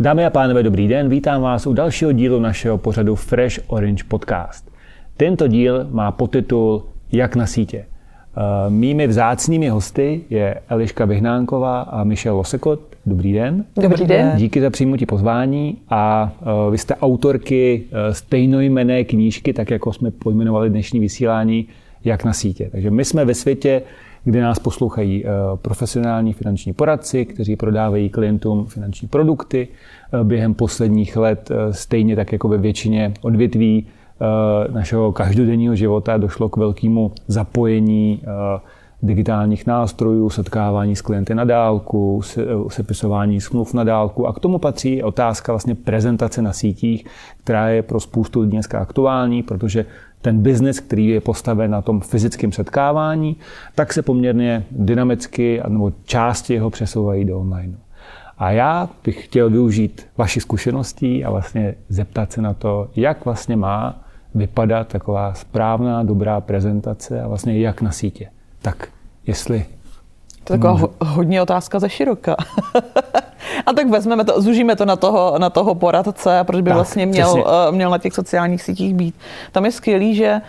Dámy a pánové, dobrý den, vítám vás u dalšího dílu našeho pořadu Fresh Orange Podcast. Tento díl má podtitul Jak na sítě. Eh, mými vzácnými hosty je Eliška Vyhnánková a Michel Losekot. Dobrý den. Dobrý den. Díky za přijmutí pozvání a eh, vy jste autorky eh, stejnojmené knížky, tak jako jsme pojmenovali dnešní vysílání, Jak na sítě. Takže my jsme ve světě, kde nás poslouchají profesionální finanční poradci, kteří prodávají klientům finanční produkty. Během posledních let stejně tak jako ve většině odvětví Eh, našeho každodenního života došlo k velkému zapojení eh, digitálních nástrojů, setkávání s klienty na dálku, sepisování smluv na dálku a k tomu patří otázka vlastně prezentace na sítích, která je pro spoustu lidí dneska aktuální, protože ten biznis, který je postaven na tom fyzickém setkávání, tak se poměrně dynamicky nebo části jeho přesouvají do online. A já bych chtěl využít vaši zkušeností a vlastně zeptat se na to, jak vlastně má vypadat taková správná, dobrá prezentace a vlastně jak na sítě. Tak jestli... To je taková můžu... hodně otázka ze široka. a tak vezmeme to, zužíme to na toho, na toho poradce, proč by tak, vlastně měl, uh, měl na těch sociálních sítích být. Tam je skvělý, že Eh,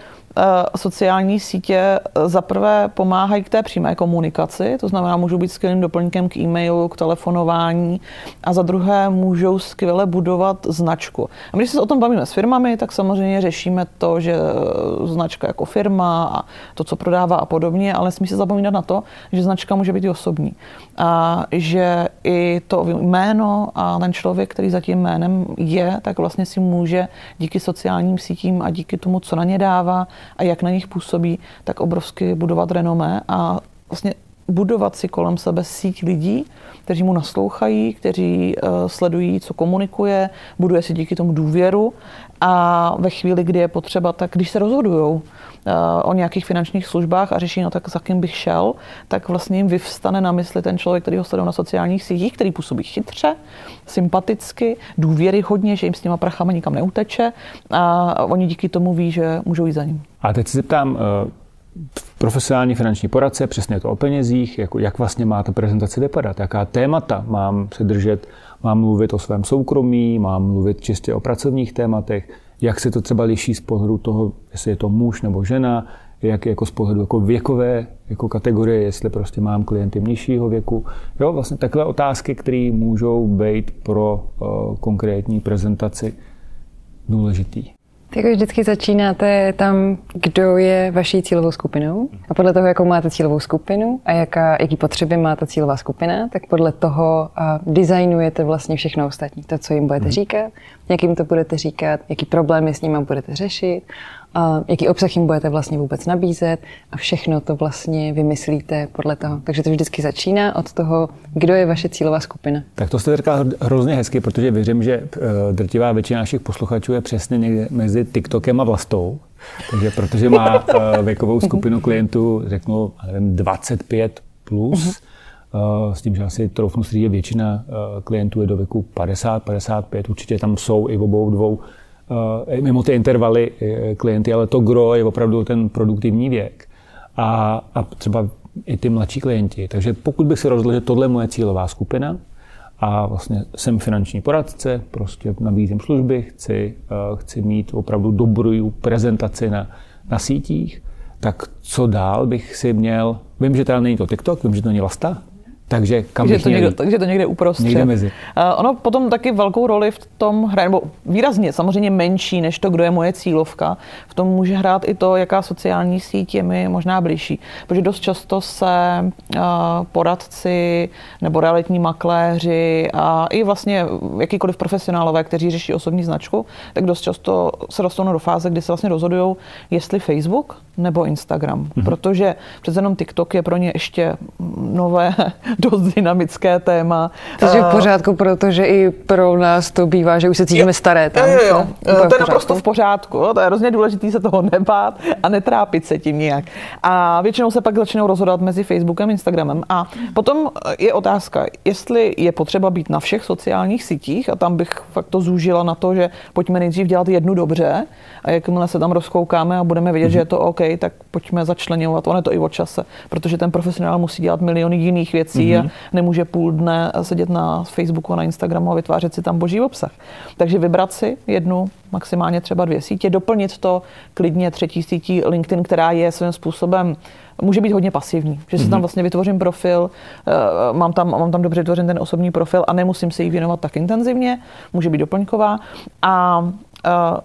sociální sítě eh, zaprvé pomáhají k té přímé komunikaci, to znamená, můžou být skvělým doplňkem k e-mailu, k telefonování a za druhé můžou skvěle budovat značku. A když se o tom bavíme s firmami, tak samozřejmě řešíme to, že eh, značka jako firma a to, co prodává a podobně, ale smí se zapomínat na to, že značka může být i osobní. A že i to jméno a ten člověk, který za tím jménem je, tak vlastně si může díky sociálním sítím a díky tomu, co na ně dává, a jak na nich působí, tak obrovsky budovat renomé a vlastně budovat si kolem sebe síť lidí, kteří mu naslouchají, kteří uh, sledují, co komunikuje, buduje si díky tomu důvěru a ve chvíli, kdy je potřeba, tak když se rozhodují, Eh, o nějakých finančních službách a řeší, no tak za kým bych šel, tak vlastně jim vyvstane na mysli ten člověk, který ho sledují na sociálních sítích, který působí chytře, sympaticky, důvěryhodně, že jim s těma prachama nikam neuteče a oni díky tomu ví, že můžou jít za ním. A teď se zeptám, eh, profesionální finanční poradce, přesně to o penězích, jako jak vlastně má ta prezentace vypadat, jaká témata mám se držet, mám mluvit o svém soukromí, mám mluvit čistě o pracovních tématech, jak se to třeba liší z pohledu toho, jestli je to muž nebo žena, jak jako z pohledu jako věkové jako kategorie, jestli prostě mám klienty nižšího věku. Jo, vlastně takové otázky, které můžou být pro uh, konkrétní prezentaci důležitý. Tak vždycky začínáte tam, kdo je vaší cílovou skupinou a podle toho, jakou máte cílovou skupinu a jaká, jaký potřeby má ta cílová skupina, tak podle toho uh, designujete vlastně všechno ostatní. To, co jim budete hmm. říkat, jak jim to budete říkat, jaký problémy s nimi budete řešit a jaký obsah jim budete vlastně vůbec nabízet a všechno to vlastně vymyslíte podle toho. Takže to vždycky začíná od toho, kdo je vaše cílová skupina. Tak to jste říkal hrozně hezky, protože věřím, že eh, drtivá většina našich posluchačů je přesně někde mezi TikTokem a vlastou. Takže protože má eh, věkovou skupinu klientů, řeknu, nevím, 25 plus, uh s tím, že asi troufnu si že většina klientů je do věku 50, 55, určitě tam jsou i v obou dvou Eh, mimo ty intervaly eh, klienty, ale to gro je opravdu ten produktivní věk. A, a třeba i ty mladší klienti. Takže pokud bych si rozhodl, že tohle je moje cílová skupina a vlastně jsem finanční poradce, prostě nabízím služby, chci, eh, chci mít opravdu dobrou prezentaci na, na sítích, tak co dál bych si měl, vím, že teda není to TikTok, vím, že to není Lasta, takže kam takže to, někde, takže to někde uprostřed. Někde mezi. Uh, ono potom taky velkou roli v tom hraje, nebo výrazně samozřejmě menší než to, kdo je moje cílovka. V tom může hrát i to, jaká sociální síť je mi možná blížší. Protože dost často se uh, poradci nebo realitní makléři a i vlastně jakýkoliv profesionálové, kteří řeší osobní značku, tak dost často se dostanou do fáze, kdy se vlastně rozhodují, jestli Facebook nebo Instagram. Mm-hmm. Protože přece jenom TikTok je pro ně ještě nové dost dynamické téma. To je v pořádku, protože i pro nás to bývá, že už se cítíme staré. Tam. Jo, jo, jo. To, to je naprosto v pořádku. To je hrozně důležité se toho nebát a netrápit se tím nijak. A většinou se pak začnou rozhodovat mezi Facebookem a Instagramem. A potom je otázka, jestli je potřeba být na všech sociálních sítích a tam bych fakt to zúžila na to, že pojďme nejdřív dělat jednu dobře a jakmile se tam rozkoukáme a budeme vědět, mm-hmm. že je to OK, tak pojďme začlenovat. Ono je to i o čase, protože ten profesionál musí dělat miliony jiných věcí mm-hmm. a mhm. nemůže půl dne sedět na Facebooku na Instagramu a vytvářet si tam boží obsah. Takže vybrat si jednu, maximálně třeba dvě sítě, doplnit to klidně třetí sítí LinkedIn, která je svým způsobem může být hodně pasivní, že si mm-hmm. tam mhm. vlastně vytvořím profil, eh, mám tam, mám tam dobře vytvořen ten osobní profil a nemusím se jí věnovat tak intenzivně, může být doplňková a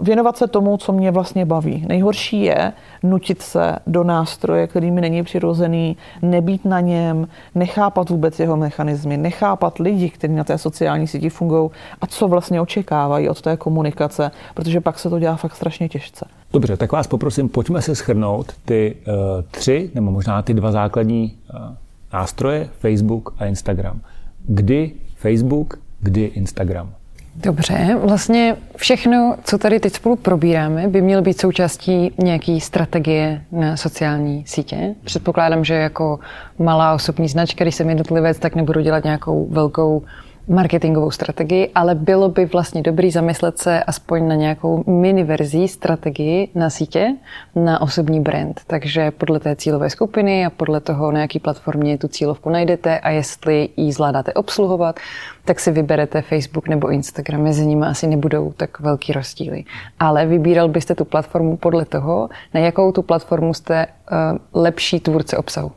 věnovat se tomu, co mě vlastně baví. Nejhorší je nutit se do nástroje, který mi není přirozený, nebýt na něm, nechápat vůbec jeho mechanismy, nechápat lidi, kteří na té sociální síti fungují a co vlastně očekávají od té komunikace, protože pak se to dělá fakt strašně těžce. Dobře, tak vás poprosím, pojďme se schrnout ty uh, tři, nebo možná ty dva základní uh, nástroje, Facebook a Instagram. Kdy Facebook, kdy Instagram? Dobře, vlastně všechno, co tady teď spolu probíráme, by mělo být součástí nějaké strategie na sociální sítě. Předpokládám, že jako malá osobní značka, když jsem jednotlivec, tak nebudu dělat nějakou velkou marketingovou strategii, ale bylo by vlastně dobrý zamyslet se aspoň na nějakou mini verzí strategii na sítě, na osobní brand. Takže podle té cílové skupiny a podle toho, na jaký platformě tu cílovku najdete a jestli ji zvládáte obsluhovat, tak si vyberete Facebook nebo Instagram. Mezi nimi asi nebudou tak velký rozdíly. Ale vybíral byste tu platformu podle toho, na jakou tu platformu jste uh, lepší tvůrce obsahu.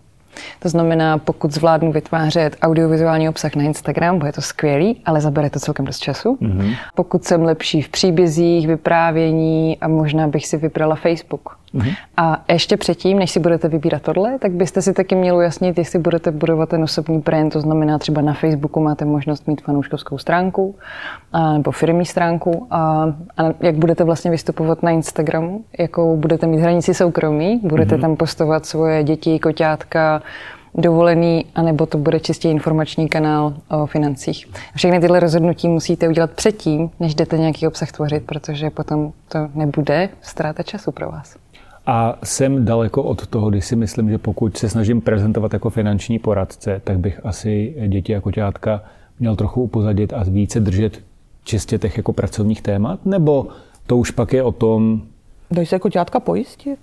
To znamená, pokud zvládnu vytvářet audiovizuální obsah na Instagram, bude to skvělý, ale zabere to celkem dost času. Mm-hmm. Pokud jsem lepší v příbězích, vyprávění a možná bych si vybrala Facebook. Mm-hmm. A ještě předtím, než si budete vybírat tohle, tak byste si taky měli ujasnit, jestli budete budovat ten osobní brand, to znamená třeba na Facebooku máte možnost mít fanouškovskou stránku a, nebo firmní stránku a, a jak budete vlastně vystupovat na Instagramu, jakou budete mít hranici soukromí, budete mm-hmm. tam postovat svoje děti, koťátka, dovolený, anebo to bude čistě informační kanál o financích. Všechny tyhle rozhodnutí musíte udělat předtím, než jdete nějaký obsah tvořit, protože potom to nebude ztráta času pro vás. A jsem daleko od toho, když si myslím, že pokud se snažím prezentovat jako finanční poradce, tak bych asi děti jako těátka měl trochu upozadit a více držet čistě těch jako pracovních témat? Nebo to už pak je o tom... Dají se jako těátka pojistit?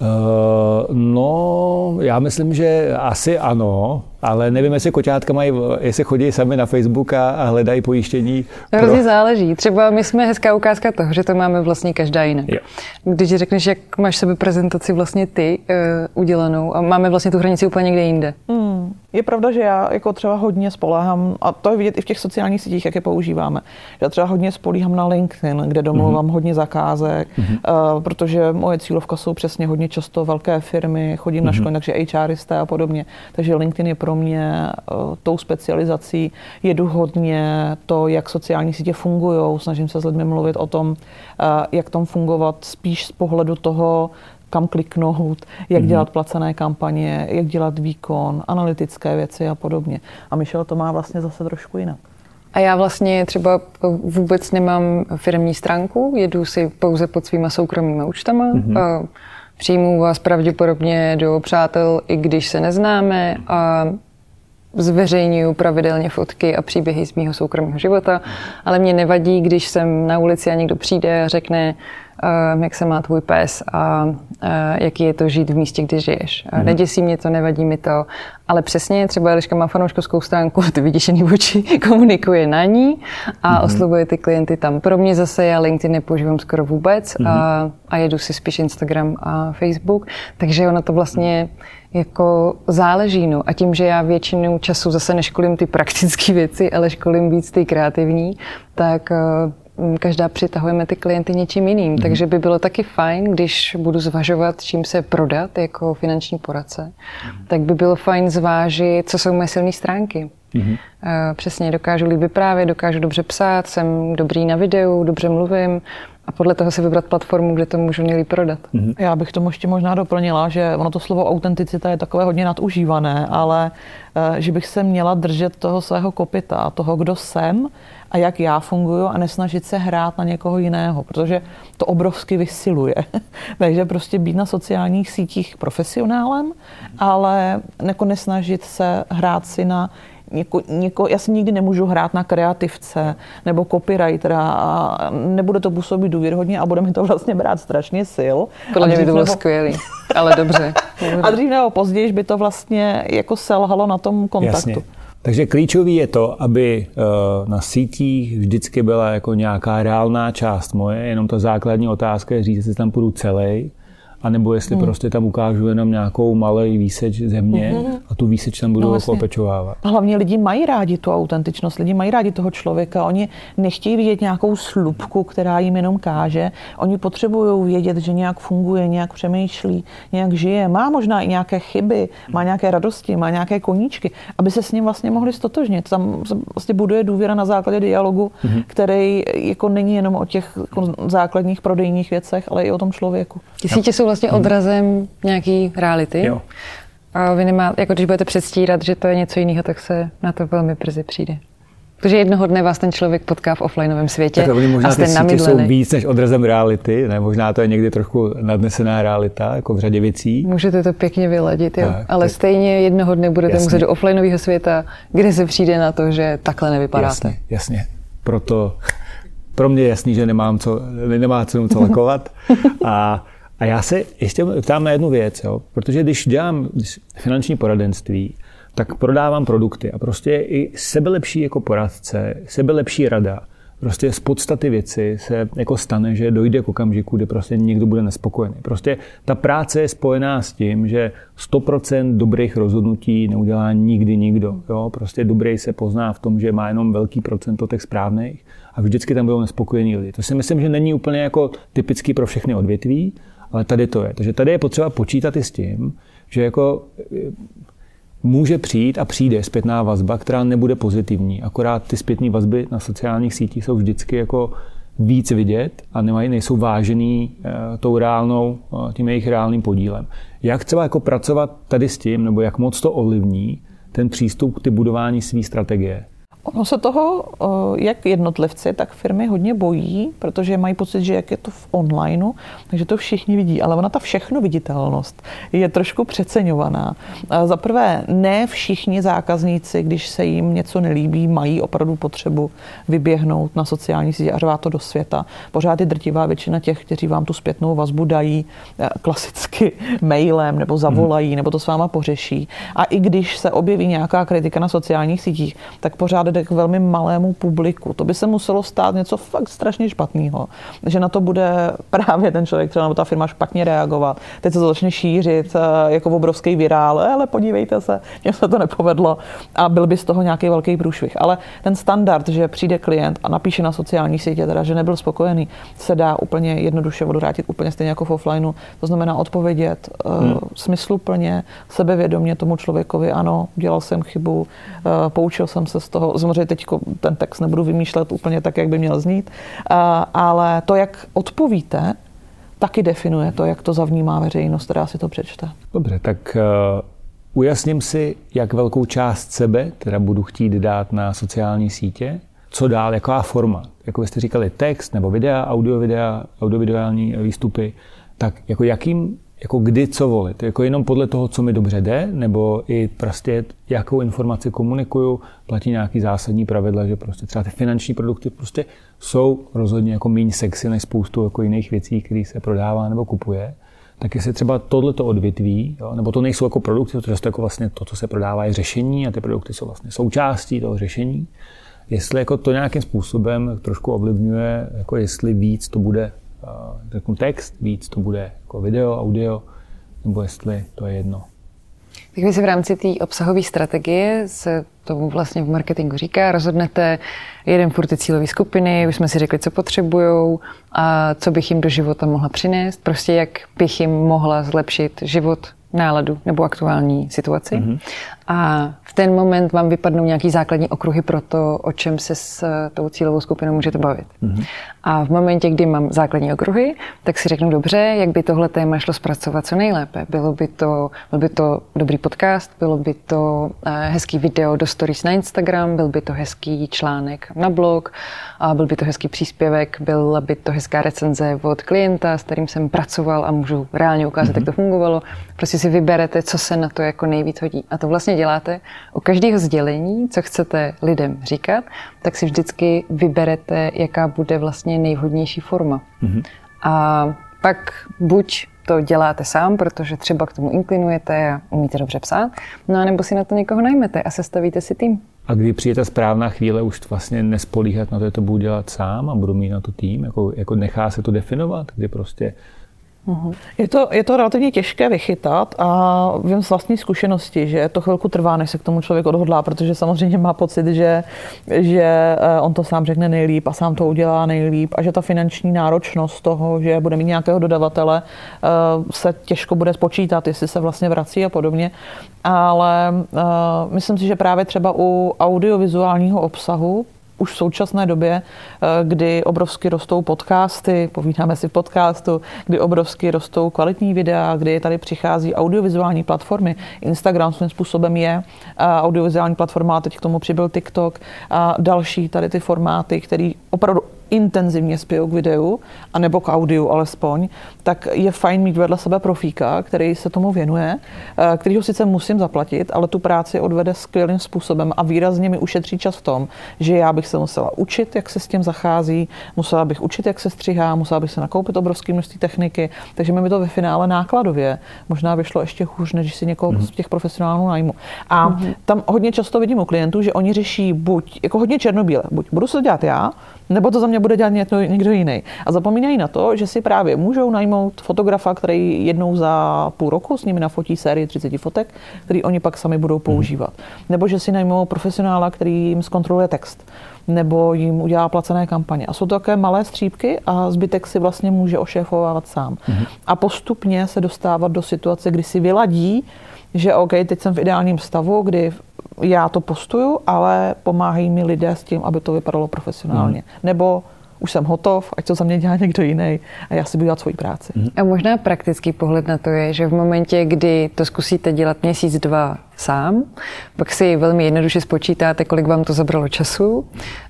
Uh, no, já myslím, že asi ano, ale nevím, jestli koťátka mají, jestli chodí sami na Facebook a, a hledají pojištění. To hrozně pro... záleží. Třeba my jsme hezká ukázka toho, že to máme vlastně každá jinak. Jo. Když řekneš, jak máš sebe prezentaci vlastně ty uh, udělanou a máme vlastně tu hranici úplně někde jinde. Hmm. Je pravda, že já jako třeba hodně spoléhám, a to je vidět i v těch sociálních sítích, jak je používáme. Já třeba hodně spolíhám na LinkedIn, kde domluvám mm-hmm. hodně zakázek, mm-hmm. uh, protože moje cílovka jsou přesně hodně často velké firmy, chodím mm-hmm. na školy, takže HRisté a podobně. Takže LinkedIn je pro mě uh, tou specializací. Jedu hodně to, jak sociální sítě fungují, snažím se s lidmi mluvit o tom, uh, jak tam fungovat spíš z pohledu toho, kam kliknout, jak mm-hmm. dělat placené kampaně, jak dělat výkon, analytické věci a podobně. A Michel to má vlastně zase trošku jinak. A já vlastně třeba vůbec nemám firmní stránku, jedu si pouze pod svýma soukromými účtama. Mm-hmm. Přijmu vás pravděpodobně do přátel, i když se neznáme a zveřejňuju pravidelně fotky a příběhy z mého soukromého života, ale mě nevadí, když jsem na ulici a někdo přijde a řekne, jak se má tvůj pes a uh, jaký je to žít v místě, kde žiješ. Mm. Neděsí mě to, nevadí mi to, ale přesně třeba Eliška má fanouškovskou stránku, ty vyděšený oči, komunikuje na ní a mm. oslovuje ty klienty tam. Pro mě zase já LinkedIn nepoužívám skoro vůbec mm. a, a jedu si spíš Instagram a Facebook, takže ono to vlastně jako záleží. No. A tím, že já většinu času zase neškolím ty praktické věci, ale školím víc ty kreativní, tak uh, každá přitahujeme ty klienty něčím jiným. Mm. Takže by bylo taky fajn, když budu zvažovat, čím se prodat jako finanční poradce, mm. tak by bylo fajn zvážit, co jsou moje silné stránky. Mm-hmm. Přesně, dokážu líp vyprávět, dokážu dobře psát, jsem dobrý na videu, dobře mluvím, a podle toho si vybrat platformu, kde to můžu nejlíp prodat. Mm-hmm. Já bych tomu ještě možná doplnila, že ono to slovo autenticita je takové hodně nadužívané, ale eh, že bych se měla držet toho svého kopita, toho, kdo jsem a jak já funguju a nesnažit se hrát na někoho jiného, protože to obrovsky vysiluje. Takže prostě být na sociálních sítích profesionálem, ale jako nesnažit se hrát si na něko, něko, já si nikdy nemůžu hrát na kreativce nebo copywritera a nebude to působit důvěrhodně a bude mi to vlastně brát strašně sil. Podle mě by to bylo nebo... skvělý, ale dobře. a dřív nebo později by to vlastně jako selhalo na tom kontaktu. Jasně. Takže klíčový je to, aby eh, na sítích vždycky byla jako nějaká reálná část moje, jenom ta základní otázka je říct, jestli tam půjdu celý, anebo jestli hmm. prostě tam ukážu jenom nějakou malý výseč země hmm. a tu výseč tam budu no, vlastně. opečovávat. Hlavně lidi mají rádi tu autentičnost, lidi mají rádi toho člověka, oni nechtějí vidět nějakou slupku, která jim jenom káže, oni potřebují vědět, že nějak funguje, nějak přemýšlí, nějak žije, má možná i nějaké chyby, má nějaké radosti, má nějaké koníčky, aby se s ním vlastně mohli stotožnit. Tam se vlastně buduje důvěra na základě dialogu, hmm. který jako není jenom o těch jako základních prodejních věcech, ale i o tom člověku. Ty sítě jsou vlastně odrazem nějaký reality. Jo. A vy nemá, jako když budete předstírat, že to je něco jiného, tak se na to velmi brzy přijde. Protože jednoho dne vás ten člověk potká v offlineovém světě tak možná a jste ty namydlený. jsou víc než odrazem reality, ne? možná to je někdy trochu nadnesená realita, jako v řadě věcí. Můžete to pěkně vyladit, jo. Tak, ale tak. stejně jednoho dne budete jasně. muset do offlineového světa, kde se přijde na to, že takhle nevypadáte. Jasně, jasně. Proto pro mě je jasný, že nemám co, nemá cenu co lakovat. A a já se ještě ptám na jednu věc, jo? protože když dělám finanční poradenství, tak prodávám produkty a prostě i sebelepší jako poradce, sebelepší rada, prostě z podstaty věci se jako stane, že dojde k okamžiku, kdy prostě někdo bude nespokojený. Prostě ta práce je spojená s tím, že 100% dobrých rozhodnutí neudělá nikdy nikdo. Jo? Prostě dobrý se pozná v tom, že má jenom velký procento těch správných a vždycky tam budou nespokojení lidi. To si myslím, že není úplně jako typický pro všechny odvětví, ale tady to je. Takže tady je potřeba počítat i s tím, že jako eh, může přijít a přijde zpětná vazba, která nebude pozitivní. Akorát ty zpětné vazby na sociálních sítích jsou vždycky jako víc vidět a nemají, nejsou vážený e, tou reálnou, e, tím jejich reálným podílem. Jak třeba jako pracovat tady s tím, nebo jak moc to ovlivní ten přístup k ty budování své strategie? Ono se toho, jak jednotlivci, tak firmy hodně bojí, protože mají pocit, že jak je to v onlineu, takže to všichni vidí. Ale ona ta všechno viditelnost je trošku přeceňovaná. Za prvé, ne všichni zákazníci, když se jim něco nelíbí, mají opravdu potřebu vyběhnout na sociální sítě a řvát to do světa. Pořád je drtivá většina těch, kteří vám tu zpětnou vazbu dají e, klasicky mailem nebo zavolají, hmm. nebo to s váma pořeší. A i když se objeví nějaká kritika na sociálních sítích, tak pořád jde k velmi malému publiku. To by se muselo stát něco fakt strašně špatného, že na to bude právě ten člověk třeba nebo ta firma špatně reagovat. Teď se to začne šířit eh, jako obrovský virál, eh, ale podívejte se, mně se to nepovedlo a byl by z toho nějaký velký průšvih. Ale ten standard, že přijde klient a napíše na sociální sítě, teda, že nebyl spokojený, se dá úplně jednoduše odvrátit úplně stejně jako v offlineu. To znamená odpovědět eh, hmm. smysluplně, sebevědomě tomu člověkovi, ano, dělal jsem chybu, uh, poučil jsem se z toho, samozřejmě teď ten text nebudu vymýšlet úplně tak, jak by měl znít, ale to, jak odpovíte, taky definuje to, jak to zavnímá veřejnost, která si to přečte. Dobře, tak uh, ujasním si, jak velkou část sebe teda budu chtít dát na sociální sítě, co dál, jaká forma. Jako jste říkali, text nebo videa, audio, videa, audiovideální výstupy, tak jako jakým jako kdy co volit. Jako jenom podle toho, co mi dobře jde, nebo i prostě jakou informaci komunikuju, platí nějaký zásadní pravidla, že prostě třeba ty finanční produkty prostě jsou rozhodně jako méně sexy než spoustu jako jiných věcí, které se prodává nebo kupuje. Tak jestli třeba tohleto odvětví, jo, nebo to nejsou jako produkty, to často jako vlastně to, co se prodává, je řešení a ty produkty jsou vlastně součástí toho řešení. Jestli jako to nějakým způsobem trošku ovlivňuje, jako jestli víc to bude řeknu text, víc to bude jako video, audio, nebo jestli to je jedno. Tak vy se v rámci té obsahové strategie se tomu vlastně v marketingu říká, rozhodnete jeden furt ty cílové skupiny, už jsme si řekli, co potřebují a co bych jim do života mohla přinést, prostě jak bych jim mohla zlepšit život, náladu nebo aktuální situaci. Mm-hmm. A v ten moment vám vypadnou nějaký základní okruhy pro to, o čem se s eh, tou cílovou skupinou můžete bavit. Mm-hmm. A v momentě, kdy mám základní okruhy, tak si řeknu dobře, jak by tohle téma šlo zpracovat co nejlépe. Bylo by to, byl by to dobrý podcast, bylo by to eh, hezký video do stories na Instagram, byl by to hezký článek na blog, a byl by to hezký příspěvek, byla by to hezká recenze od klienta, s kterým jsem pracoval a můžu reálně ukázat, mm-hmm. jak to fungovalo. Prostě si vyberete, co se na to jako nejvíc hodí. A to vlastně děláte u každého sdělení, co chcete lidem říkat, tak si vždycky vyberete, jaká bude vlastně nejvhodnější forma. Mm-hmm. A pak buď to děláte sám, protože třeba k tomu inklinujete a umíte dobře psát, no a nebo si na to někoho najmete a sestavíte si tým. A kdy přijde ta správná chvíle už vlastně nespolíhat na to, že to budu dělat sám a budu mít na to tým, jako, jako nechá se to definovat, kdy prostě. Je to, je to relativně těžké vychytat a vím z vlastní zkušenosti, že to chvilku trvá, než se k tomu člověk odhodlá, protože samozřejmě má pocit, že, že eh, on to sám řekne nejlíp a sám to udělá nejlíp a že ta finanční náročnost toho, že bude mít nějakého dodavatele, eh, se těžko bude spočítat, jestli se vlastně vrací a podobně. Ale uh, myslím si, že právě třeba u audiovizuálního obsahu už v současné době, eh, kdy obrovsky rostou podcasty, povídáme si v podcastu, kdy obrovsky rostou kvalitní videa, kdy tady přichází audiovizuální platformy. Instagram svým způsobem je audiovizuální platforma, a teď k tomu přibyl TikTok a další tady ty formáty, které opravdu intenzivně spějou k videu, anebo k audiu alespoň, tak je fajn mít vedle sebe profíka, který se tomu věnuje, eh, který ho sice musím zaplatit, ale tu práci odvede skvělým způsobem a výrazně mi ušetří čas v tom, že já bych se musela učit, jak se s tím zachází, musela bych učit, jak se střihá, musela bych se nakoupit obrovské množství techniky, takže mi to ve finále nákladově možná vyšlo ještě hůř, než si někoho mm-hmm. z těch profesionálů najmu. A mm-hmm. tam hodně často vidím u klientů, že oni řeší buď, jako hodně černobíle, buď budu se to dělat já, nebo to za mě bude dělat někdo, jiný. A zapomínají na to, že si právě můžou najmout fotografa, který jednou za půl roku s nimi nafotí sérii 30 fotek, který oni pak sami budou používat. Hmm. Nebo že si najmou profesionála, který jim zkontroluje text nebo jim udělá placené kampaně. A jsou to také malé střípky a zbytek si vlastně může ošéfovat sám. Mm-hmm. A postupně se dostávat do situace, kdy si vyladí, že OK, teď jsem v ideálním stavu, kdy já to postuju, ale pomáhají mi lidé s tím, aby to vypadalo profesionálně. Hmm. Nebo už jsem hotov, ať to za mě dělá někdo jiný a já si budu dělat svoji práci. Hmm. A možná praktický pohled na to je, že v momentě, kdy to zkusíte dělat měsíc, dva sám, pak si velmi jednoduše spočítáte, kolik vám to zabralo času,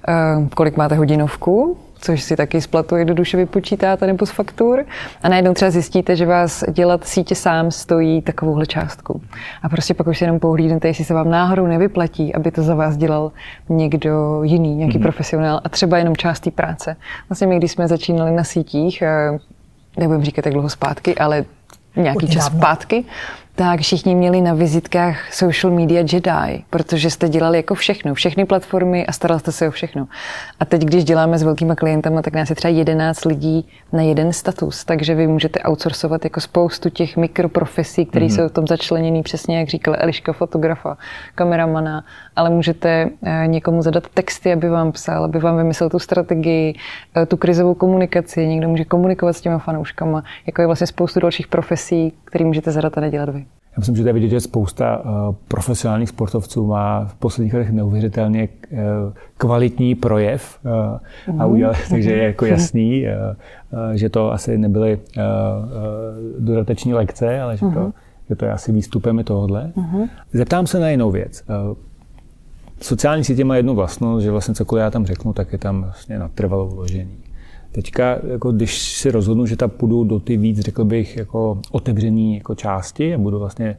eh, kolik máte hodinovku, což si taky z platu jednoduše vypočítáte nebo z faktur a najednou třeba zjistíte, že vás dělat sítě sám stojí takovouhle částku. A prostě pak už si jenom pohlídnete, jestli se vám náhodou nevyplatí, aby to za vás dělal někdo jiný, nějaký mm-hmm. profesionál a třeba jenom část té práce. Vlastně my, když jsme začínali na sítích, eh, nebudem říkat jak dlouho zpátky, ale nějaký čas zpátky, tak všichni měli na vizitkách social media Jedi, protože jste dělali jako všechno, všechny platformy a staral jste se o všechno. A teď, když děláme s velkýma klientama, tak nás je třeba 11 lidí na jeden status, takže vy můžete outsourcovat jako spoustu těch mikroprofesí, které mm-hmm. jsou v tom začleněný přesně, jak říkala Eliška, fotografa, kameramana, ale můžete eh, někomu zadat texty, aby vám psal, aby vám vymyslel tu strategii, eh, tu krizovou komunikaci, někdo může komunikovat s těma fanouškama, jako je vlastně spoustu dalších profesí, které můžete zadat a nedělat vy. Já myslím, že to je vidět, že spousta uh, profesionálních sportovců má v posledních letech neuvěřitelně uh, kvalitní projev uh, a mhm. udělali, mm. takže je jako jasný, že to asi nebyly dodateční lekce, ale že to, mm. že to je asi výstupem i tohohle. Zeptám se na jinou věc. Sociální sítě má jednu vlastnost, že vlastně cokoliv já tam řeknu, tak je tam vlastně natrvalo vložený. Teďka, jako když si rozhodnu, že tam půjdu do ty víc, řekl bych, jako otevřený jako části a budu vlastně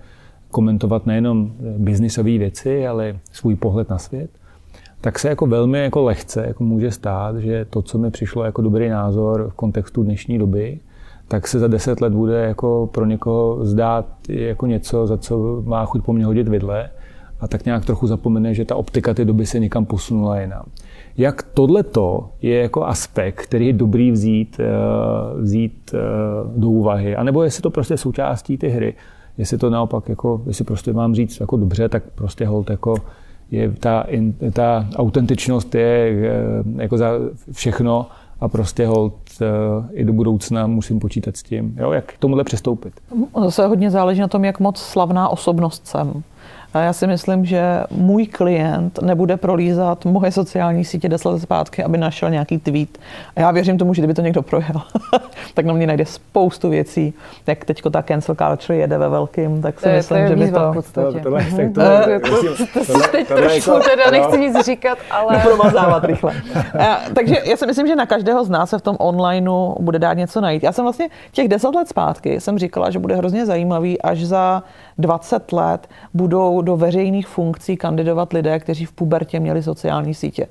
komentovat nejenom biznisové věci, ale svůj pohled na svět, tak se jako velmi jako lehce jako může stát, že to, co mi přišlo jako dobrý názor v kontextu dnešní doby, tak se za deset let bude jako pro někoho zdát jako něco, za co má chuť po mně hodit vidle a tak nějak trochu zapomene, že ta optika té doby se někam posunula jinam jak tohleto je jako aspekt, který je dobrý vzít, eh, vzít eh, do úvahy, anebo jestli to prostě součástí ty hry, jestli to naopak, jako, jestli prostě mám říct jako dobře, tak prostě hold jako je ta, ta autentičnost je eh, jako za všechno a prostě hold i do budoucna musím počítat s tím, jo, jak k tomuhle přistoupit. Zase hodně záleží na tom, jak moc slavná osobnost jsem. A já si myslím, že můj klient nebude prolízat moje sociální sítě 10 let zpátky, aby našel nějaký tweet. A já věřím tomu, že kdyby to někdo projel, tak na mě najde spoustu věcí. Jak teď ta cancel culture jede ve velkým, tak si to myslím, je, že by to... V podstatě. Tohle, tohle, To- to- to si teď trošku teda nechci nic říkat, ale... promazávat rychle. A, takže já si myslím, že na každého z nás se v tom onlineu bude dát něco najít. Já jsem vlastně těch deset let zpátky jsem říkala, že bude hrozně zajímavý, až za 20 let budou do veřejných funkcí kandidovat lidé, kteří v pubertě měli sociální sítě.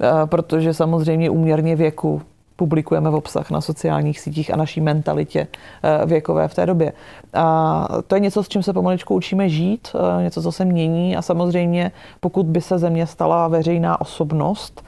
Eh, Protože samozřejmě úměrně věku publikujeme v obsah na sociálních sítích a naší mentalitě eh, věkové v té době. A to je něco, s čím se pomaličku učíme žít, eh, něco, co se mění a samozřejmě pokud by se země stala veřejná osobnost,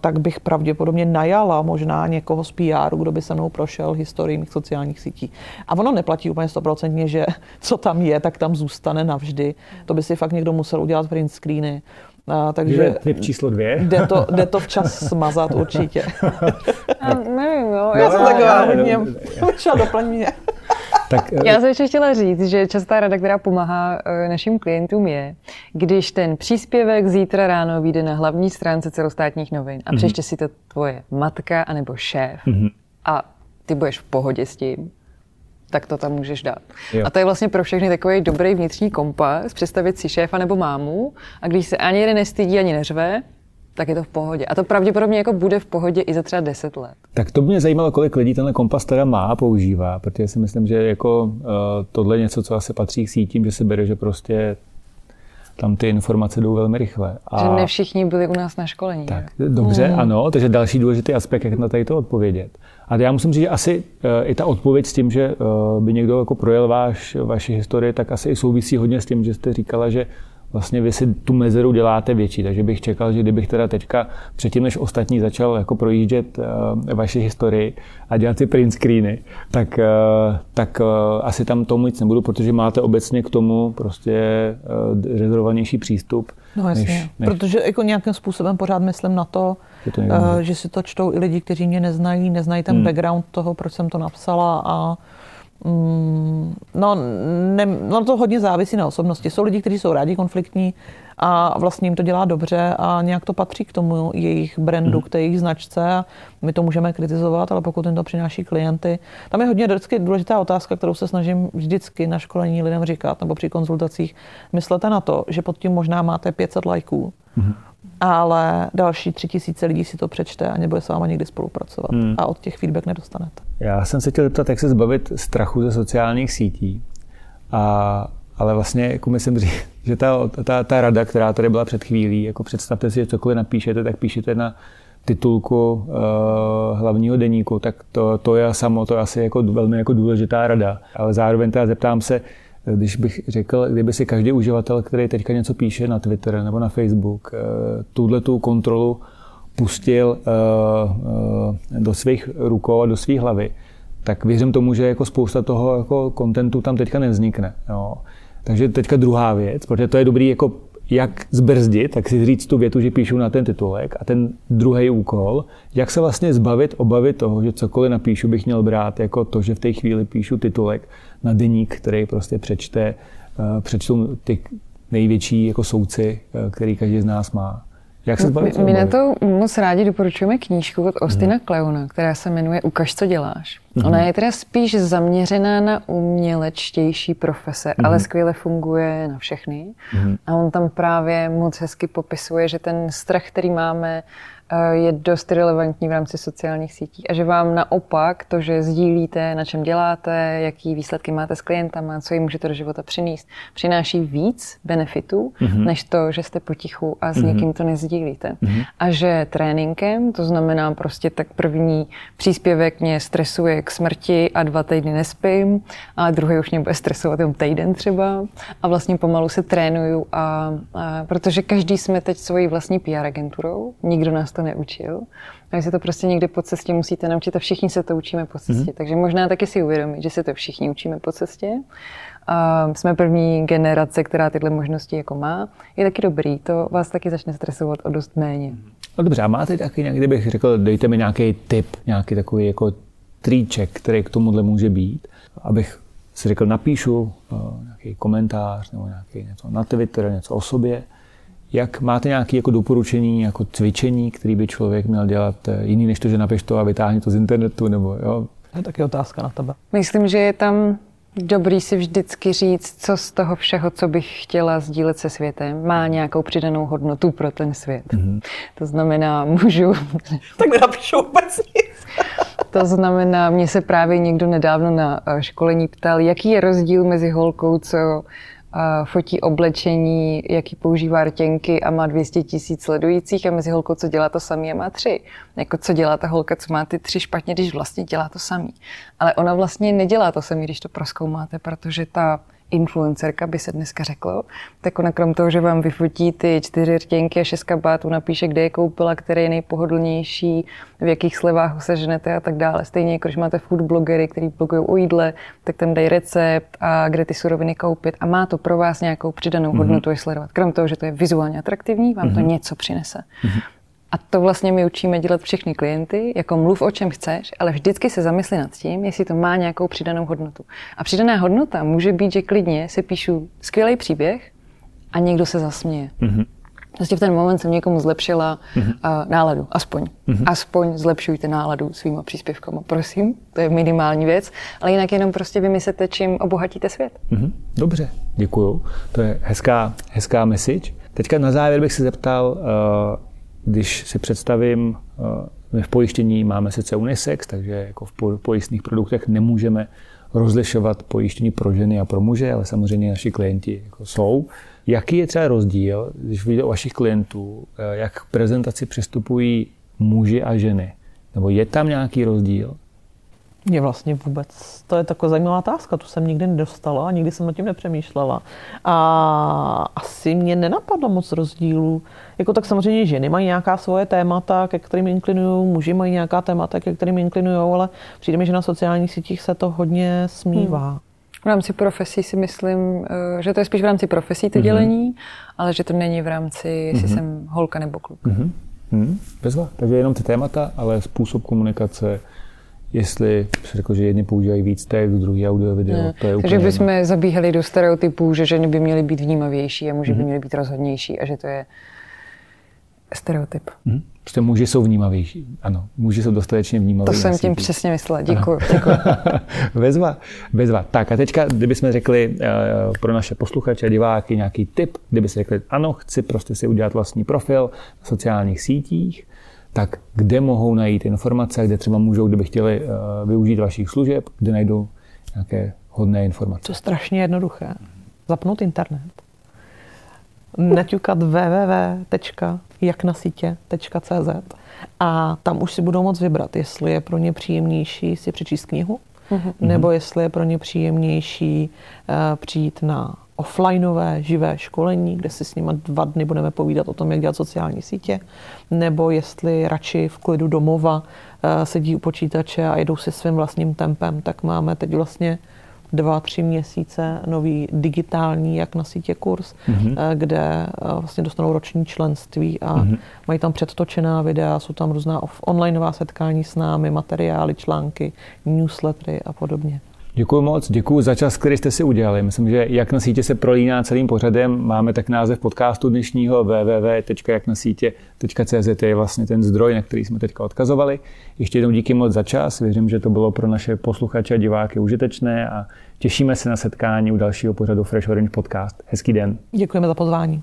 tak bych pravděpodobně najala možná někoho z PR, kdo by se mnou prošel historií mých sociálních sítí. A ono neplatí úplně stoprocentně, že co tam je, tak tam zůstane navždy. To by si fakt někdo musel udělat print screeny. A, takže Takže tip číslo dvě. jde to, jde to včas smazat určitě. Já nevím, jo. Já jsem no, taková no, hodně, no, doplň mě. Tak, Já jsem ještě chtěla říct, že častá rada, která pomáhá eh, našim klientům je, když ten příspěvek zítra ráno vyjde na hlavní stránce celostátních novin Mhm. a přečte si to tvoje matka anebo šéf a ty budeš v pohodě s tím, tak to tam můžeš dát. Jo. A to je vlastně pro všechny takový dobrý vnitřní kompas, představit si šéfa nebo mámu a když se ani jeden nestydí, ani neřve, tak je to v pohodě. A to pravděpodobně jako bude v pohodě i za třeba 10 let. tak to by mě zajímalo, kolik lidí tenhle kompas teda má a používá, protože si myslím, že jako uh, tohle je něco, co asi patří k sítím, že se bere, že prostě tam ty informace jdou velmi rychle. Že ne všichni byli u nás na školení. Tak, dobře, hmm. ano, takže další důležitý aspekt, jak na tady to odpovědět. A já musím říct, že asi uh, i ta odpověď s tím, že uh, by někdo jako projel váš, vaši historii, tak asi i souvisí hodně s tím, že jste říkala, že vlastně vy si tu mezeru děláte větší, takže bych čekal, že kdybych teda teďka předtím, než ostatní začal jako projíždět uh, vaši historii a dělat si print screeny, tak, uh, tak uh, asi tam tomu nic nebudu, protože máte obecně k tomu prostě uh, rezervovanější přístup. No jasně, než, než, protože jako nějakým způsobem pořád myslím na to, Že to eh, může. že si to čtou i lidi, kteří mě neznají, neznají ten Hmm. background toho, proč jsem to napsala a no, ne, no to hodně závisí na osobnosti. Jsou lidi, kteří jsou rádi konfliktní a vlastně jim to dělá dobře a nějak to patří k tomu jejich brandu, Hmm. k té jejich značce a my to můžeme kritizovat, ale pokud jim to přináší klienty. Tam je hodně vždycky důležitá otázka, kterou se snažím vždycky na školení lidem říkat nebo při konzultacích. Myslete na to, že pod tím možná máte 500 lajků, ale další tři tisíce lidí si to přečte a nebude s váma nikdy spolupracovat Hmm. a od těch feedback nedostanete. Já jsem se chtěl zeptat, jak se zbavit strachu ze sociálních sítí. A, ale vlastně jako myslím, říct, že ta, ta, ta rada, která tady byla před chvílí, jako představte si, že cokoliv napíšete, tak píšete na titulku uh, hlavního deníku, tak to, to je samo, to je asi jako velmi jako důležitá rada. Ale zároveň teda zeptám se, když bych řekl, kdyby si každý uživatel, který teďka něco píše na Twitter nebo na Facebook, uh, tuhle tu kontrolu pustil uh, uh, do svých rukou a do svých hlavy, tak věřím tomu, že jako spousta toho jako kontentu tam teďka nevznikne. Jo. Takže teďka druhá věc, protože to je dobrý jako jak zbrzdit, tak si říct tu větu, že píšu na ten titulek a ten druhý úkol, jak se vlastně zbavit obavy toho, že cokoliv napíšu bych měl brát jako to, že v té chvíli píšu titulek na deník, který prostě přečte, uh, přečtou ty největší jako souci, uh, který každý z nás má. Jak se zbavit My, na to moc rádi doporučujeme knížku od Ostina Mhm. Kleuna, která se jmenuje Ukaž, co děláš. Ona je teda spíš zaměřená na umělečtější profese, Mhm. ale skvěle funguje na všechny. A on tam právě moc hezky popisuje, že ten strach, který máme, je dost relevantní v rámci sociálních sítí a že vám naopak to, že sdílíte, na čem děláte, jaký výsledky máte s klientama, co jim můžete do života přinést, přináší víc benefitů, Mhm. než to, že jste potichu a s někým to nezdílíte. A že tréninkem, to znamená prostě tak první příspěvek mě stresuje k smrti a dva týdny nespím a druhý už mě bude stresovat jenom týden třeba a vlastně pomalu se trénuju a, a protože každý jsme teď svojí vlastní PR agenturou, nikdo nás to neučil. A se to prostě někde po cestě musíte naučit a všichni se to učíme po cestě. Mm-hmm. Takže možná taky si uvědomit, že se to všichni učíme po cestě. A jsme první generace, která tyhle možnosti jako má. Je taky dobrý, to vás taky začne stresovat o dost méně. No dobře, a máte taky nějak, kdybych řekl, dejte mi nějaký tip, nějaký takový jako triček, který k tomuhle může být, abych si řekl, napíšu uh, nějaký komentář nebo nějaký něco na Twitter, něco o sobě. Jak máte nějaké jako doporučení, jako cvičení, který by člověk měl dělat eh, jiný, než to, že napiš to a vytáhni to z internetu, nebo jo? To je taky otázka na tebe. Myslím, že je tam dobrý si vždycky říct, co z toho všeho, co bych chtěla sdílet se světem, má nějakou přidanou hodnotu pro ten svět. Mm-hmm. To znamená, můžu... tak nenapíšu vůbec nic. to znamená, mě se právě někdo nedávno na eh, školení ptal, jaký je rozdíl mezi holkou, co fotí oblečení, jaký používá rtěnky a má 200 tisíc sledujících a mezi holkou, co dělá to samý a má tři. Jako co dělá ta holka, co má ty tři špatně, když vlastně dělá to samý. Ale ona vlastně nedělá to samý, když to proskoumáte, protože ta influencerka, by se dneska řeklo, tak ona krom toho, že vám vyfotí ty čtyři rtěnky a šest kabátů, napíše, kde je koupila, který je nejpohodlnější, v jakých slevách ho seženete a tak dále. Stejně jako když máte food blogery, který blogují o jídle, tak tam dají recept a kde ty suroviny koupit a má to pro vás nějakou přidanou hodnotu mm-hmm. je sledovat. Krom toho, že to je vizuálně atraktivní, vám mm-hmm. to mhm. něco přinese. Mm-hmm. A to vlastně my učíme dělat všechny klienty, jako mluv o čem chceš, ale vždycky se zamysli nad tím, jestli to má nějakou přidanou hodnotu. A přidaná hodnota může být, že klidně se píšu skvělý příběh a někdo se zasměje. Mm-hmm. Prostě v ten moment jsem někomu zlepšila mm-hmm. uh, náladu, aspoň. Mm-hmm. Aspoň zlepšujte náladu svýma příspěvkama, prosím. To je minimální věc, ale jinak jenom prostě vymyslete, čím obohatíte svět. Mm-hmm. Dobře, děkuju. To je hezká, hezká message. Teďka na závěr bych se zeptal, uh, když si představím, eh, my v pojištění máme sice unisex, takže jako v pojistných produktech nemůžeme rozlišovat pojištění pro ženy a pro muže, ale samozřejmě naši klienti jako jsou. Jaký je třeba rozdíl, když vidíte u vašich klientů, eh, jak k prezentaci přistupují muži a ženy? Nebo je tam nějaký rozdíl? Mě vlastně vůbec, to je taková zajímavá otázka, tu jsem nikdy nedostala, nikdy jsem nad tím nepřemýšlela. A asi mě nenapadlo moc rozdílů. Jako tak samozřejmě ženy mají nějaká svoje témata, ke kterým inklinují, muži mají nějaká témata, ke kterým inklinují, ale přijde mi, že na sociálních sítích se to hodně smívá. Hmm. V rámci profesí si myslím, eh, že to je spíš v rámci profesí to mm-hmm. dělení, ale že to není v rámci, jestli mm-hmm. jsem holka nebo kluk. Mm-hmm. Mm-hmm. Bezva. Takže jenom ty témata, ale způsob komunikace, jestli se řekl, že jedni používají víc text, druhý audio, video, ne. to je úplně Takže bychom jedno. zabíhali do stereotypů, že ženy by měly být vnímavější a muži mm-hmm. by mhm. měli být rozhodnější a že to je stereotyp. Mm-hmm. Prostě muži jsou vnímavější. Ano, muži jsou dostatečně vnímaví. To jsem tím přesně myslela. Děkuji. děkuji. bezva, bezva. Tak a teďka, kdybychom řekli uh, pro naše posluchače a diváky nějaký tip, kdyby se řekli, ano, chci prostě si udělat vlastní profil na sociálních sítích, tak kde mohou najít informace, kde třeba můžou, kdyby chtěli uh, využít vašich služeb, kde najdou nějaké hodné informace. To je strašně jednoduché. Zapnout internet. Neťukat www.jaknasítě.cz a tam už si budou moct vybrat, jestli je pro ně příjemnější si přečíst knihu, mm-hmm. nebo jestli je pro ně příjemnější uh, přijít na offlineové živé školení, kde si s nimi dva dny budeme povídat o tom, jak dělat sociální sítě, nebo jestli radši v klidu domova eh, sedí u počítače a jedou si svým vlastním tempem, tak máme teď vlastně dva, tři měsíce nový digitální, jak na sítě kurz, mm-hmm. kde eh, vlastně dostanou roční členství a mm-hmm. mají tam předtočená videa, jsou tam různá onlineová setkání s námi, materiály, články, newslettery a podobně. Děkuji moc, děkuji za čas, který jste si udělali. Myslím, že jak na sítě se prolíná celým pořadem. Máme tak název podcastu dnešního www.jaknasítě.cz je vlastně ten zdroj, na který jsme teďka odkazovali. Ještě jednou díky moc za čas. Věřím, že to bylo pro naše posluchače a diváky užitečné a těšíme se na setkání u dalšího pořadu Fresh Orange Podcast. Hezký den. Děkujeme za pozvání.